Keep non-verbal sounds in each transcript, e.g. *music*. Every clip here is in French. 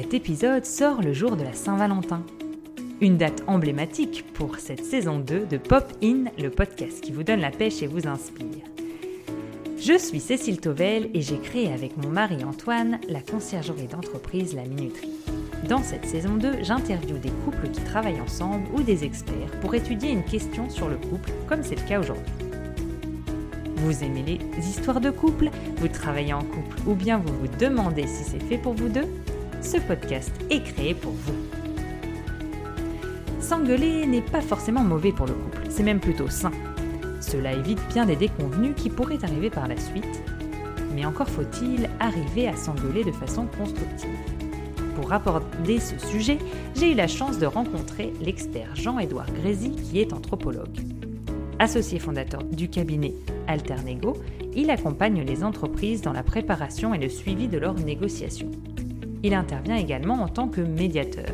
Cet épisode sort le jour de la Saint-Valentin. Une date emblématique pour cette saison 2 de Pop In, le podcast qui vous donne la pêche et vous inspire. Je suis Cécile Tovel et j'ai créé avec mon mari Antoine la conciergerie d'entreprise La Minuterie. Dans cette saison 2, j'interviewe des couples qui travaillent ensemble ou des experts pour étudier une question sur le couple, comme c'est le cas aujourd'hui. Vous aimez les histoires de couple Vous travaillez en couple ou bien vous vous demandez si c'est fait pour vous deux? Ce podcast est créé pour vous. S'engueuler n'est pas forcément mauvais pour le couple, c'est même plutôt sain. Cela évite bien des déconvenus qui pourraient arriver par la suite, mais encore faut-il arriver à s'engueuler de façon constructive. Pour aborder ce sujet, j'ai eu la chance de rencontrer l'expert Jean-Édouard Grézy qui est anthropologue. Associé fondateur du cabinet Alternego, il accompagne les entreprises dans la préparation et le suivi de leurs négociations. Il intervient également en tant que médiateur.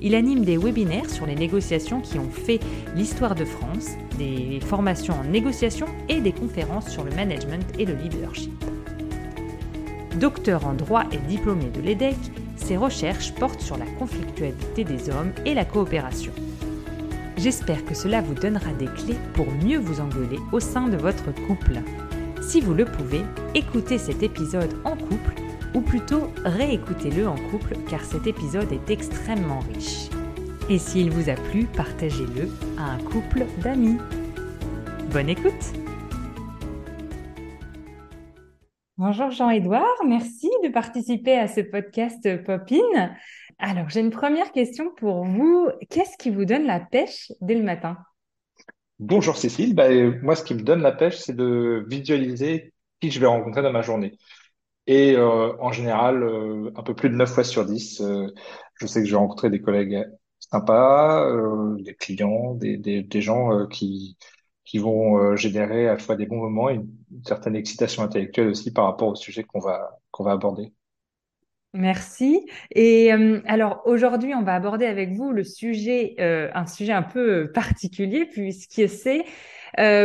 Il anime des webinaires sur les négociations qui ont fait l'histoire de France, des formations en négociation et des conférences sur le management et le leadership. Docteur en droit et diplômé de l'EDEC, ses recherches portent sur la conflictualité des hommes et la coopération. J'espère que cela vous donnera des clés pour mieux vous engueuler au sein de votre couple. Si vous le pouvez, écoutez cet épisode en couple ou plutôt réécoutez-le en couple car cet épisode est extrêmement riche. Et s'il vous a plu, partagez-le à un couple d'amis. Bonne écoute Bonjour Jean-Édouard, merci de participer à ce podcast Popin. Alors, j'ai une première question pour vous. Qu'est-ce qui vous donne la pêche dès le matin? Bonjour Cécile, bah, moi ce qui me donne la pêche, c'est de visualiser qui je vais rencontrer dans ma journée. Et euh, en général, euh, un peu plus de 9 fois sur 10, euh, je sais que je vais rencontrer des collègues sympas, des clients, des, des, des gens qui, qui vont générer à la fois des bons moments et une, certaine excitation intellectuelle aussi par rapport au sujet qu'on va, qu'on va aborder. Merci. Et alors aujourd'hui, on va aborder avec vous le sujet, un sujet un peu particulier puisque c'est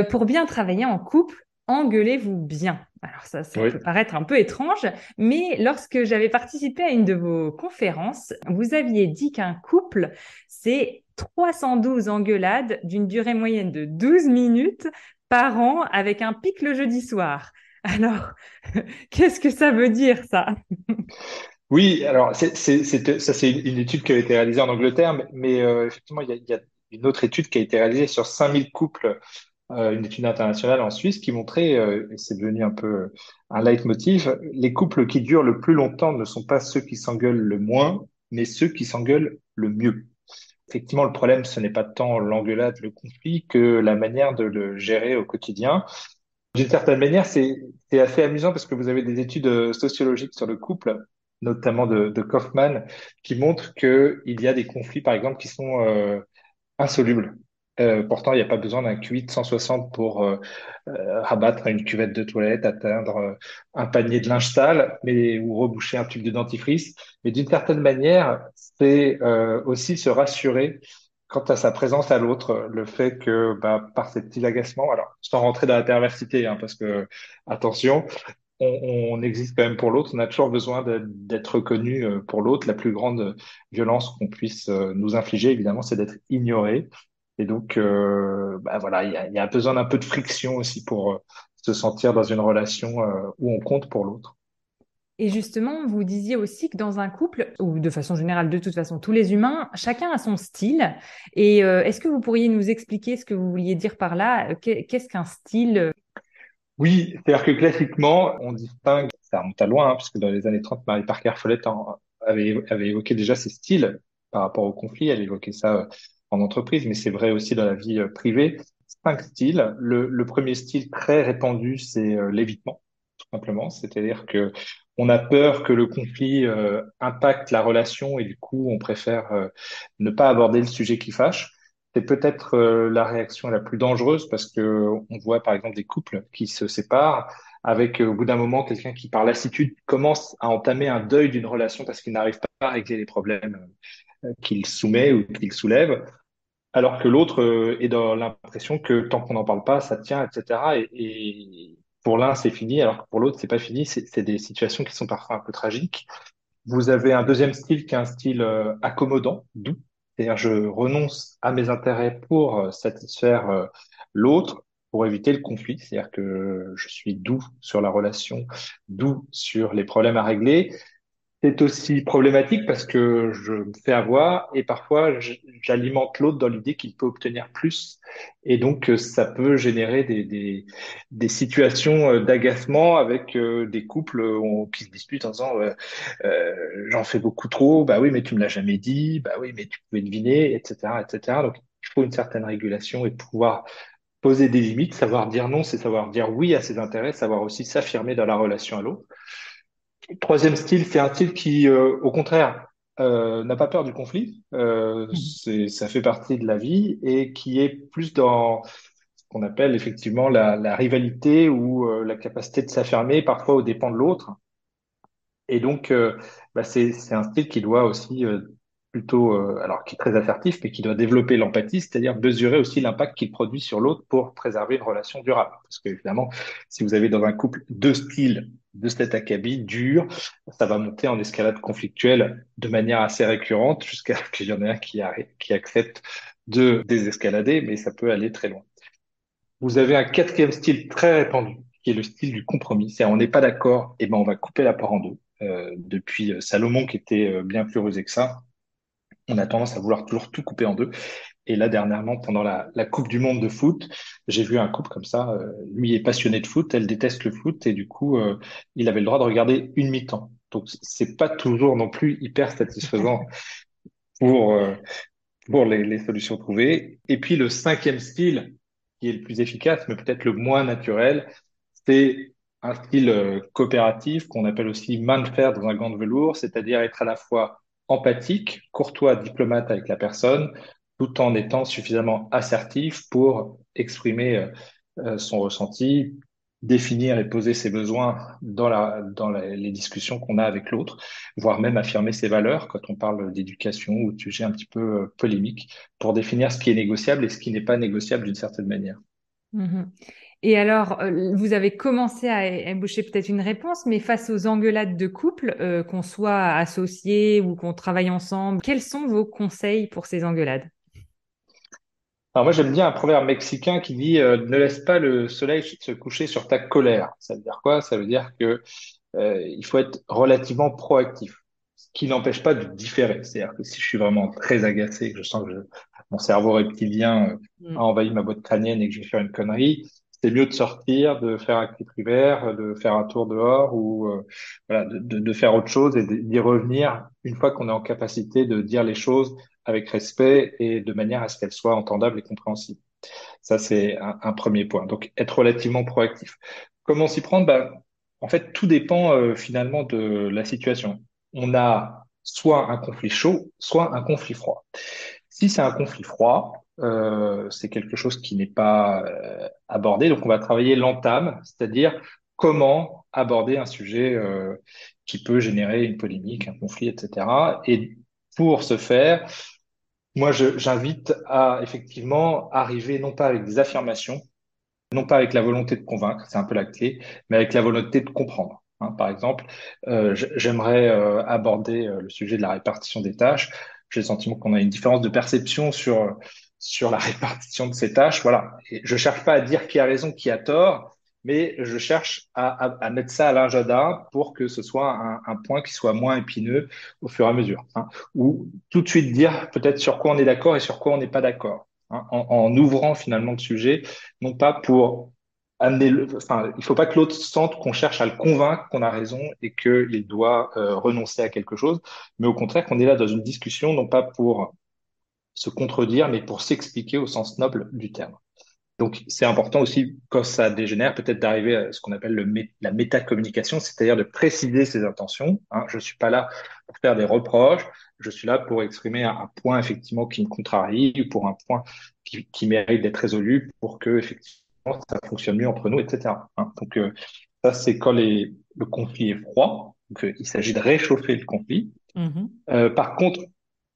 pour bien travailler en couple, engueulez-vous bien. Alors ça, ça peut paraître un peu étrange, mais lorsque j'avais participé à une de vos conférences, vous aviez dit qu'un couple, c'est 312 engueulades d'une durée moyenne de 12 minutes par an avec un pic le jeudi soir. Alors, *laughs* qu'est-ce que ça veut dire ça? Oui, alors c'est, ça c'est une étude qui a été réalisée en Angleterre, mais, euh, effectivement il y, a, y, a, une autre étude qui a été réalisée sur 5000 couples euh, une étude internationale en Suisse qui montrait, euh, et c'est devenu un peu euh, un leitmotiv, les couples qui durent le plus longtemps ne sont pas ceux qui s'engueulent le moins, mais ceux qui s'engueulent le mieux. Effectivement, le problème, ce n'est pas tant l'engueulade, le conflit, que la manière de le gérer au quotidien. D'une certaine manière, c'est assez amusant parce que vous avez des études sociologiques sur le couple, notamment de, de Kaufman, qui montrent qu'il y a des conflits, par exemple, qui sont euh, insolubles. Euh, pourtant, il n'y a pas besoin d'un Q8 160 pour euh, euh, rabattre une cuvette de toilette, atteindre un panier de linge sale, mais ou reboucher un tube de dentifrice. Mais d'une certaine manière, c'est aussi se rassurer quant à sa présence à l'autre, le fait que bah, par ces petits agacements, alors sans rentrer dans la perversité, hein, parce que attention, on, on, existe quand même pour l'autre, on a toujours besoin d'être reconnu pour l'autre. La plus grande violence qu'on puisse nous infliger, évidemment, c'est d'être ignoré. Et donc, euh, bah voilà, il y a, y a, besoin d'un peu de friction aussi pour euh, se sentir dans une relation euh, où on compte pour l'autre. Et justement, vous disiez aussi que dans un couple, ou de façon générale, de toute façon, tous les humains, chacun a son style. Et est-ce que vous pourriez nous expliquer ce que vous vouliez dire par là Qu'est-ce qu'un style Oui, c'est-à-dire que classiquement, on distingue, ça remonte à loin, hein, puisque dans les années 30, Marie Parker Follett avait, avait évoqué déjà ses styles par rapport au conflit. Elle évoquait ça en entreprise, mais c'est vrai aussi dans la vie euh, privée. Cinq styles. Le, premier style très répandu, c'est euh, l'évitement, tout simplement. C'est-à-dire que on a peur que le conflit euh, impacte la relation et du coup, on préfère ne pas aborder le sujet qui fâche. C'est peut-être la réaction la plus dangereuse parce que on voit par exemple des couples qui se séparent avec au bout d'un moment quelqu'un qui par lassitude commence à entamer un deuil d'une relation parce qu'il n'arrive pas à régler les problèmes qu'il soumet ou qu'il soulève, alors que l'autre euh, est dans l'impression que tant qu'on n'en parle pas, ça tient, etc. Et, pour l'un, c'est fini, alors que pour l'autre, c'est pas fini. C'est des situations qui sont parfois un peu tragiques. Vous avez un deuxième style qui est un style euh, accommodant, doux. C'est-à-dire, je renonce à mes intérêts pour euh, satisfaire euh, l'autre, pour éviter le conflit. C'est-à-dire que je suis doux sur la relation, doux sur les problèmes à régler. C'est aussi problématique parce que je me fais avoir et parfois j'alimente l'autre dans l'idée qu'il peut obtenir plus. Et donc, euh, ça peut générer des, des, situations euh, d'agacement avec euh, des couples qui se disputent en disant j'en fais beaucoup trop, bah oui, mais tu me l'as jamais dit, bah oui, mais tu pouvais deviner, etc., etc. Donc, il faut une certaine régulation et pouvoir poser des limites, savoir dire non, c'est savoir dire oui à ses intérêts, savoir aussi s'affirmer dans la relation à l'autre. Troisième style, c'est un style qui, euh, au contraire, euh, n'a pas peur du conflit. Euh, c'est, ça fait partie de la vie et qui est plus dans ce qu'on appelle effectivement la, la rivalité ou euh, la capacité de s'affirmer parfois aux dépens de l'autre. Et donc, euh, bah, c'est, c'est un style qui doit aussi euh, plutôt, euh, alors qui est très assertif, mais qui doit développer l'empathie, c'est-à-dire mesurer aussi l'impact qu'il produit sur l'autre pour préserver une relation durable. Parce que évidemment, si vous avez dans un couple deux styles de cet acabit dur, ça va monter en escalade conflictuelle de manière assez récurrente jusqu'à ce qu'il y en ait un qui, accepte de désescalader, mais ça peut aller très loin. Vous avez un quatrième style très répandu, qui est le style du compromis. C'est on n'est pas d'accord, et ben on va couper la part en deux. Euh, depuis Salomon qui était euh, bien plus rusé que ça, on a tendance à vouloir toujours tout couper en deux. Et là, dernièrement, pendant la, Coupe du Monde de foot, j'ai vu un couple comme ça. Euh, lui est passionné de foot, elle déteste le foot, et du coup, euh, il avait le droit de regarder une mi-temps. Donc, c'est pas toujours non plus hyper satisfaisant *laughs* pour euh, pour les solutions trouvées. Et puis, le cinquième style, qui est le plus efficace, mais peut-être le moins naturel, c'est un style coopératif qu'on appelle aussi main de fer dans un gant de velours, c'est-à-dire être à la fois empathique, courtois, diplomate avec la personne, tout en étant suffisamment assertif pour exprimer euh, euh, son ressenti, définir et poser ses besoins dans, la, dans les discussions qu'on a avec l'autre, voire même affirmer ses valeurs quand on parle d'éducation ou de sujets un petit peu euh, polémiques, pour définir ce qui est négociable et ce qui n'est pas négociable d'une certaine manière. Mmh et alors, vous avez commencé à ébaucher peut-être une réponse, mais face aux engueulades de couple, qu'on soit associés ou qu'on travaille ensemble, quels sont vos conseils pour ces engueulades? Alors moi, j'aime bien un proverbe mexicain qui dit euh, ne laisse pas le soleil se coucher sur ta colère. Ça veut dire quoi? Ça veut dire que il faut être relativement proactif, ce qui n'empêche pas de différer. C'est-à-dire que si je suis vraiment très agacé, que je sens que mon cerveau reptilien mm. a envahi ma boîte crânienne et que je vais faire une connerie, c'est mieux de sortir, de faire un cri primaire, de faire un tour dehors ou euh, voilà, de, de, faire autre chose et d'y revenir une fois qu'on est en capacité de dire les choses avec respect et de manière à ce qu'elles soient entendables et compréhensibles. Ça, c'est un, premier point. Donc, être relativement proactif. Comment s'y prendre bah, En fait, tout dépend euh, finalement de la situation. On a soit un conflit chaud, soit un conflit froid. Si c'est un conflit froid, euh, c'est quelque chose qui n'est pas euh, abordé. Donc, on va travailler l'entame, c'est-à-dire comment aborder un sujet euh, qui peut générer une polémique, un conflit, etc. Et pour ce faire, moi, j'invite à effectivement arriver non pas avec des affirmations, non pas avec la volonté de convaincre, c'est un peu la clé, mais avec la volonté de comprendre. Hein, par exemple, euh, j'aimerais euh, aborder le sujet de la répartition des tâches. J'ai le sentiment qu'on a une différence de perception sur sur la *laughs* répartition de ces tâches. Voilà. Et je cherche pas à dire qui a raison, qui a tort, mais je cherche à, à, à mettre ça à l'agenda pour que ce soit un, point qui soit moins épineux au fur et à mesure. Hein. Ou tout de suite dire peut-être sur quoi on est d'accord et sur quoi on n'est pas d'accord. Hein. En, en, ouvrant finalement le sujet, non pas pour amener le, enfin, il faut pas que l'autre sente qu'on cherche à le convaincre qu'on a raison et qu'il doit euh, renoncer à quelque chose, mais au contraire qu'on est là dans une discussion, non pas pour se contredire, mais pour s'expliquer au sens noble du terme. Donc, c'est important aussi, quand ça dégénère, peut-être d'arriver à ce qu'on appelle le la métacommunication, c'est-à-dire de préciser ses intentions. Hein. Je suis pas là pour faire des reproches, je suis là pour exprimer un, point effectivement qui me contrarie, ou pour un point qui, qui mérite d'être résolu pour que effectivement ça fonctionne mieux entre nous, etc. Hein. Donc, euh, ça, c'est quand les, le conflit est froid. Donc, euh, il s'agit de réchauffer le conflit. Mm-hmm. Euh, par contre,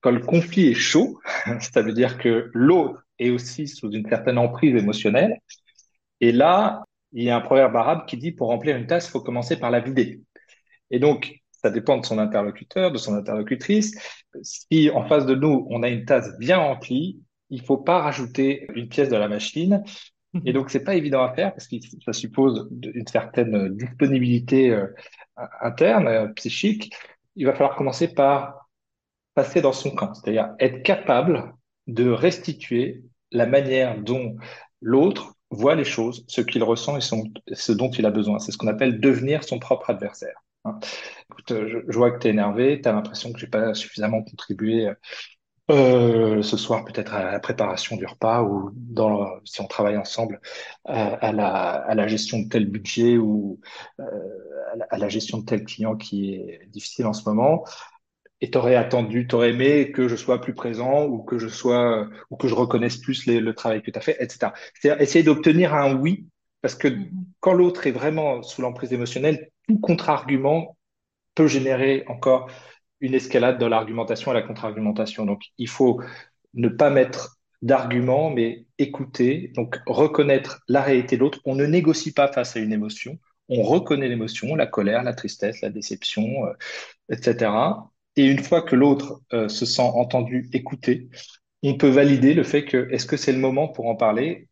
quand le conflit est chaud, *laughs* ça veut dire que l'autre est aussi sous une certaine emprise émotionnelle. Et là, il y a un proverbe arabe qui dit pour remplir une tasse, il faut commencer par la vider. Et donc, ça dépend de son interlocuteur, de son interlocutrice. Si en face de nous, on a une tasse bien remplie, il faut pas rajouter une pièce de la machine. Et donc, c'est pas évident à faire parce que ça suppose une certaine disponibilité euh, interne, euh, psychique. Il va falloir commencer par passer dans son camp, c'est-à-dire être capable de restituer la manière dont l'autre voit les choses, ce qu'il ressent et ce dont il a besoin. C'est ce qu'on appelle devenir son propre adversaire. Hein. Écoute, je, je, vois que tu es énervé, tu as l'impression que j'ai pas suffisamment contribué euh, ce soir peut-être à la préparation du repas ou si on travaille ensemble à, la, gestion de tel budget ou euh, à, la, gestion de tel client qui est difficile en ce moment et t'aurais attendu, t'aurais aimé que je sois plus présent ou que je sois ou que je reconnaisse plus les, le travail que tu as fait, etc. C'est-à-dire essayer d'obtenir un oui, parce que mm-hmm. quand l'autre est vraiment sous l'emprise émotionnelle, tout contre-argument peut générer encore une escalade dans l'argumentation et la contre-argumentation. Donc, il faut ne pas mettre d'arguments, mais écouter, donc reconnaître la réalité de l'autre. On ne négocie pas face à une émotion, on reconnaît l'émotion, la colère, la tristesse, la déception, euh, etc. Et une fois que l'autre euh, se sent entendu, écouté, on peut valider le fait que est-ce que c'est le moment pour en parler?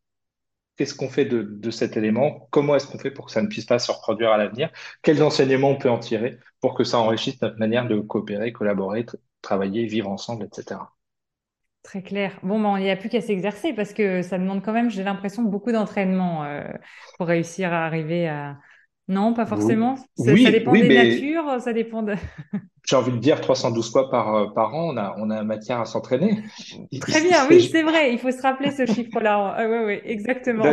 Qu'est-ce qu'on fait de, de, cet élément? Comment est-ce qu'on fait pour que ça ne puisse pas se reproduire à l'avenir? Quels enseignements on peut en tirer pour que ça enrichisse notre manière de coopérer, collaborer, travailler, vivre ensemble, etc. Très clair. Bon, il n'y a plus qu'à s'exercer parce que ça demande quand même, j'ai l'impression, beaucoup d'entraînement euh, pour réussir à arriver à, non, pas forcément. Ça, oui, ça dépend oui, des natures, ça dépend de. *laughs* j'ai envie de dire 312 fois par, euh, par an, on a, on a matière à s'entraîner. Très bien, oui, c'est vrai. Il faut se rappeler ce chiffre-là. *laughs* Ah, oui, oui, exactement.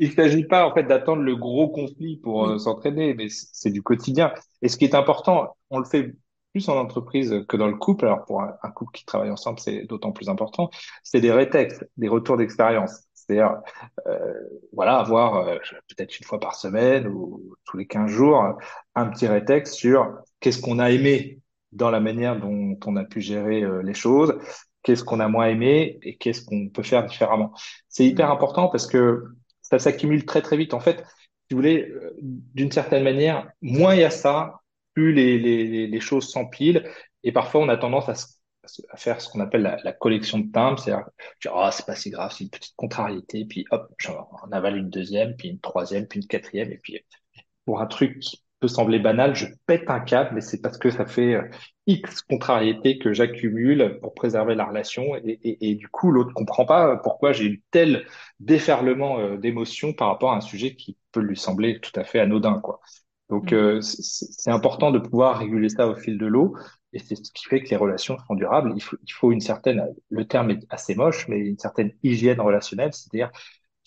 Il ne s'agit pas en fait d'attendre le gros conflit pour euh, s'entraîner, mais c'est du quotidien. Et ce qui est important, on le fait plus en entreprise que dans le couple. Alors pour un, un couple qui travaille ensemble, c'est d'autant plus important. C'est des rétextes, des retours d'expérience. C'est-à-dire, euh, voilà, avoir euh, peut-être une fois par semaine ou tous les 15 jours un petit rétexte sur qu'est-ce qu'on a aimé dans la manière dont on a pu gérer euh, les choses, qu'est-ce qu'on a moins aimé et qu'est-ce qu'on peut faire différemment. C'est hyper important parce que ça s'accumule très très vite. En fait, si vous voulez, d'une certaine manière, moins il y a ça, plus les, les, les choses s'empilent et parfois on a tendance à se à faire ce qu'on appelle la, la, collection de timbres, c'est-à-dire dire oh, c'est pas si grave, c'est une petite contrariété, puis hop, j'en avale une deuxième, puis une troisième, puis une quatrième, et puis pour un truc qui peut sembler banal, je pète un câble, mais c'est parce que ça fait euh, X contrariétés que j'accumule pour préserver la relation, et, et, et du coup l'autre comprend pas pourquoi j'ai eu tel déferlement euh, d'émotions par rapport à un sujet qui peut lui sembler tout à fait anodin, quoi. Donc, mmh. euh, c'est important de pouvoir réguler ça au fil de l'eau. Et c'est ce qui fait que les relations sont durables. Il faut, il faut une certaine, le terme est assez moche, mais une certaine hygiène relationnelle, c'est-à-dire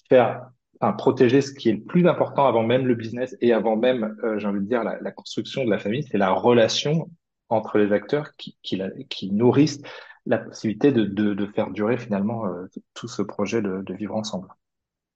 faire, enfin, protéger ce qui est le plus important avant même le business et avant même, euh, j'ai envie de dire, la, construction de la famille, c'est la relation entre les acteurs qui, qui, qui nourrissent la possibilité de, de, de, faire durer finalement euh, tout ce projet de, de vivre ensemble.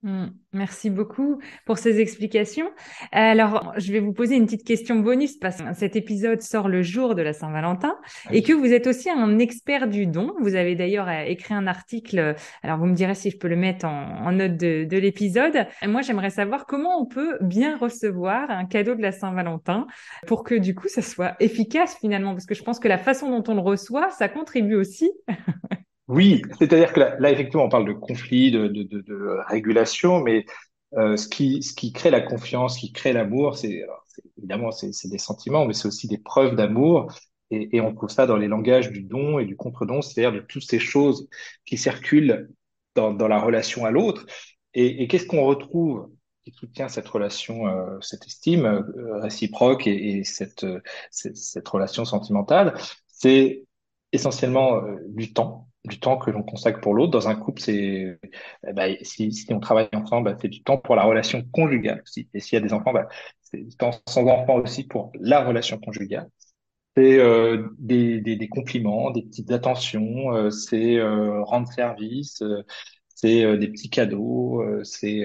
Mmh. Merci beaucoup pour ces explications. Alors, je vais vous poser une petite question bonus parce que cet épisode sort le jour de la Saint-Valentin et que vous êtes aussi un expert du don. Vous avez d'ailleurs euh, écrit un article. Alors, vous me direz si je peux le mettre en, en note de, de l'épisode. Moi, j'aimerais savoir comment on peut bien recevoir un cadeau de la Saint-Valentin pour que du coup, ça soit efficace finalement parce que je pense que la façon dont on le reçoit, ça contribue aussi. *laughs* Oui, c'est-à-dire que là, effectivement, on parle de conflit, de, de, de, de régulation, mais euh, ce, qui, ce qui crée la confiance, ce qui crée l'amour, c'est évidemment c'est des sentiments, mais c'est aussi des preuves d'amour. Et, et, on trouve ça dans les langages du don et du contre-don, c'est-à-dire de toutes ces choses qui circulent dans, dans la relation à l'autre. Et, et qu'est-ce qu'on retrouve qui soutient cette relation, euh, cette estime euh, réciproque et, et cette, cette, cette, relation sentimentale? C'est essentiellement euh, du temps du temps que l'on consacre pour l'autre. Dans un couple, c'est eh ben, si, on travaille ensemble, c'est du temps pour la relation conjugale aussi. Et s'il y a des enfants, bah, c'est du temps sans enfants aussi pour la relation conjugale. C'est euh, des, compliments, des petites attentions, euh, c'est euh, rendre service, c'est des petits cadeaux, c'est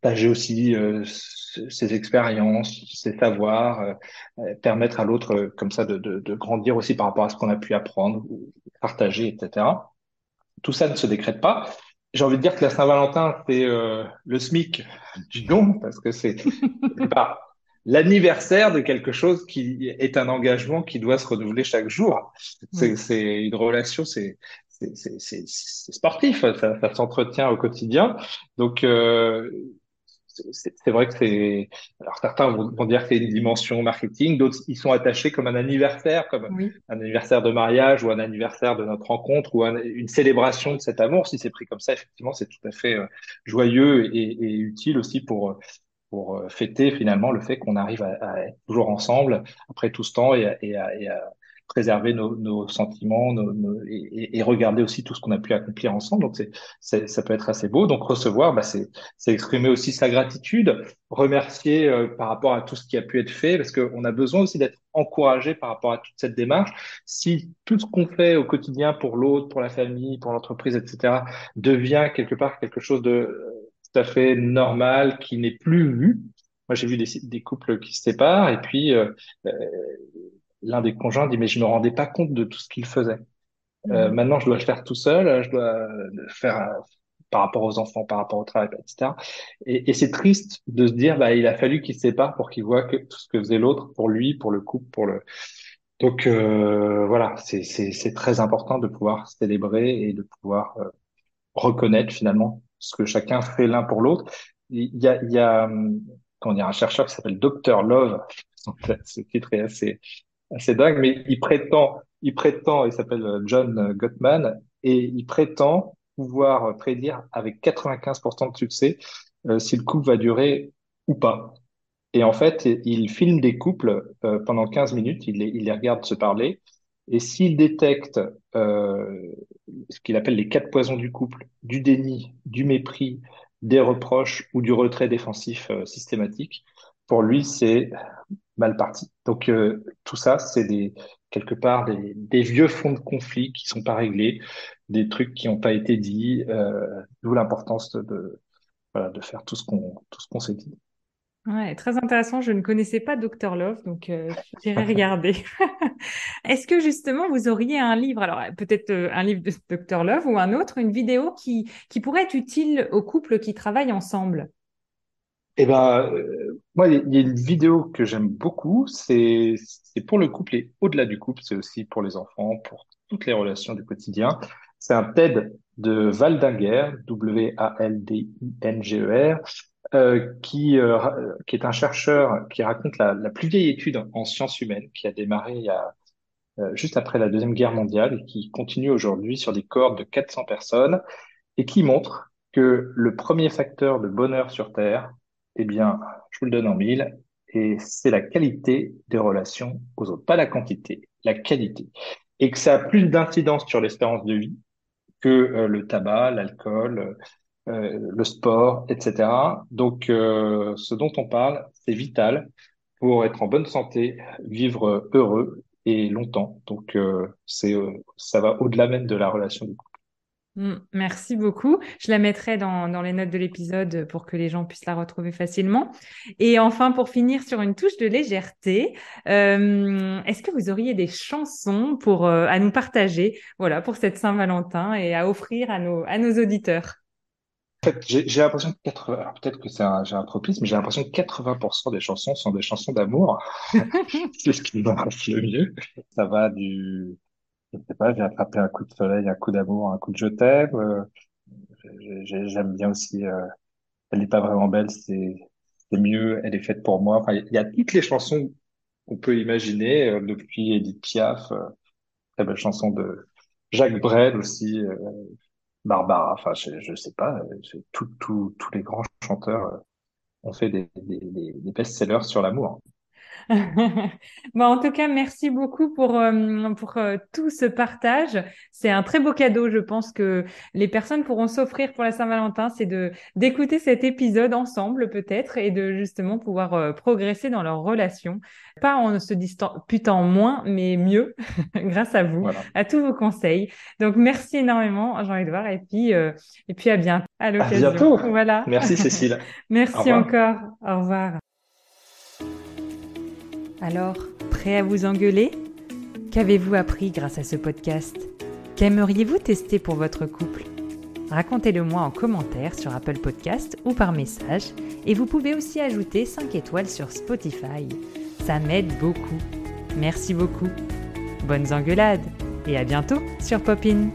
partager aussi euh, ses expériences, ses savoirs, euh, permettre à l'autre euh, comme ça de, de, de, grandir aussi par rapport à ce qu'on a pu apprendre, partager, etc. Tout ça ne se décrète pas. J'ai envie de dire que la Saint-Valentin, c'est le SMIC du don, parce que c'est pas l'anniversaire de quelque chose qui est un engagement qui doit se renouveler chaque jour. C'est une relation, c'est c'est sportif, ça, ça s'entretient au quotidien. Donc, euh, c'est vrai que c'est. Alors certains vont, dire que c'est une dimension marketing, d'autres ils sont attachés comme un anniversaire, comme un anniversaire de mariage ou un anniversaire de notre rencontre ou une célébration de cet amour. Si c'est pris comme ça, effectivement, c'est tout à fait euh, joyeux et, et, utile aussi pour pour euh, fêter finalement le fait qu'on arrive à, à, être toujours ensemble après tout ce temps et, et à, et à préserver nos, nos sentiments nos, et, et, regarder aussi tout ce qu'on a pu accomplir ensemble. Donc, c'est, ça peut être assez beau. Donc, recevoir, bah, c'est, c'est exprimer aussi sa gratitude, remercier euh, par rapport à tout ce qui a pu être fait, parce qu'on a besoin aussi d'être encouragé par rapport à toute cette démarche. Si tout ce qu'on fait au quotidien pour l'autre, pour la famille, pour l'entreprise, etc., devient quelque part quelque chose de euh, tout à fait normal, qui n'est plus vu, moi, j'ai vu des, des, couples qui se séparent et puis euh, euh l'un des conjoints dit mais je me rendais pas compte de tout ce qu'il faisait. Euh, mhm. maintenant, je dois le faire tout seul, je dois le faire euh, par rapport aux enfants, par rapport au travail, etc. Et, et c'est triste de se dire, bah, il a fallu qu'il se sépare pour qu'il voit que tout ce que faisait l'autre pour lui, pour le couple, pour le. Donc euh, voilà, c'est c'est très important de pouvoir célébrer et de pouvoir euh, reconnaître finalement ce que chacun *laughs* fait l'un pour l'autre. Il y a il y a comment dire un chercheur qui s'appelle Dr Love, *laughs* ce titre est assez c'est dingue, mais il prétend, il prétend, il s'appelle euh, John Gottman, et il prétend pouvoir prédire avec 95% de succès euh, si le couple va durer ou pas. Et en fait, il filme des couples euh, pendant 15 minutes, il les, regarde se parler, et s'il détecte ce qu'il appelle les quatre poisons du couple, du déni, du mépris, des reproches ou du retrait défensif systématique, pour lui, c'est mal parti. Donc euh, tout ça, c'est des quelque part des, des, vieux fonds de conflit qui sont pas réglés, des trucs qui n'ont pas été dits, euh, d'où l'importance de, voilà, de faire tout ce qu'on tout ce qu'on s'est dit. Ouais, très intéressant. Je ne connaissais pas Dr Love, donc euh, j'irai *laughs* regarder. *laughs* Est-ce que justement vous auriez un livre, alors peut-être euh, un livre de Dr Love ou un autre, une vidéo qui qui pourrait être utile aux couples qui travaillent ensemble? Eh ben, euh, moi, il y a une vidéo que j'aime beaucoup. C'est c'est pour le couple et au-delà du couple, c'est aussi pour les enfants, pour toutes les relations du quotidien. C'est un TED de Waldinger, W-A-L-D-I-N-G-E-R, euh, qui euh, qui est un chercheur qui raconte la, la, plus vieille étude en sciences humaines qui a démarré il y a euh, juste après la deuxième guerre mondiale et qui continue aujourd'hui sur des cohortes de 400 personnes et qui montre que le premier facteur de bonheur sur Terre, eh bien, je vous le donne en mille, et c'est la qualité des relations aux autres, pas la quantité, la qualité. Et que ça a plus d'incidence sur l'espérance de vie que euh, le tabac, l'alcool, euh, le sport, etc. Donc, euh, ce dont on parle, c'est vital pour être en bonne santé, vivre heureux et longtemps. Donc, c'est, ça va au-delà même de la relation du couple. Mm, merci beaucoup. Je la mettrai dans, dans les notes de l'épisode pour que les gens puissent la retrouver facilement. Et enfin, pour finir sur une touche de légèreté, euh, est-ce que vous auriez des chansons pour euh, à nous partager, voilà, pour cette Saint-Valentin et à offrir à nos à nos auditeurs? En fait, j'ai l'impression que 80, peut-être que c'est un, j'ai un tropisme, mais j'ai l'impression que 80% des chansons sont des chansons d'amour. *laughs* *laughs* c'est ce qui marche le mieux. Ça va du je sais pas, j'ai attrapé un coup de soleil, un coup d'amour, un coup de je t'aime. Euh, j'aime bien aussi. Euh, elle n'est pas vraiment belle, c'est c'est mieux. Elle est faite pour moi. Enfin, il y a toutes les chansons qu'on peut imaginer euh, depuis Edith Piaf, euh, très belle chanson de Jacques Brel aussi, euh, Barbara. Enfin, je, je sais pas. Tout, tous les grands chanteurs ont fait des, des, des best-sellers sur l'amour. *laughs* bon, en tout cas, merci beaucoup pour, euh, pour euh, tout ce partage. C'est un très beau cadeau, je pense que les personnes pourront s'offrir pour la Saint-Valentin, c'est de d'écouter cet épisode ensemble peut-être et de justement pouvoir euh, progresser dans leur relation, pas en se disputant moins, mais mieux, *laughs* grâce à vous, à tous vos conseils. Donc merci énormément, Jean-Edouard, et puis et puis à bientôt. À l'occasion. Voilà. Merci Cécile. *laughs* merci encore. Au revoir. Alors, prêt à vous engueuler? Qu'avez-vous appris grâce à ce podcast? Qu'aimeriez-vous tester pour votre couple? Racontez-le moi en commentaire sur Apple Podcast ou par message et vous pouvez aussi ajouter 5 étoiles sur Spotify. Ça m'aide beaucoup. Merci beaucoup. Bonnes engueulades et à bientôt sur Popin.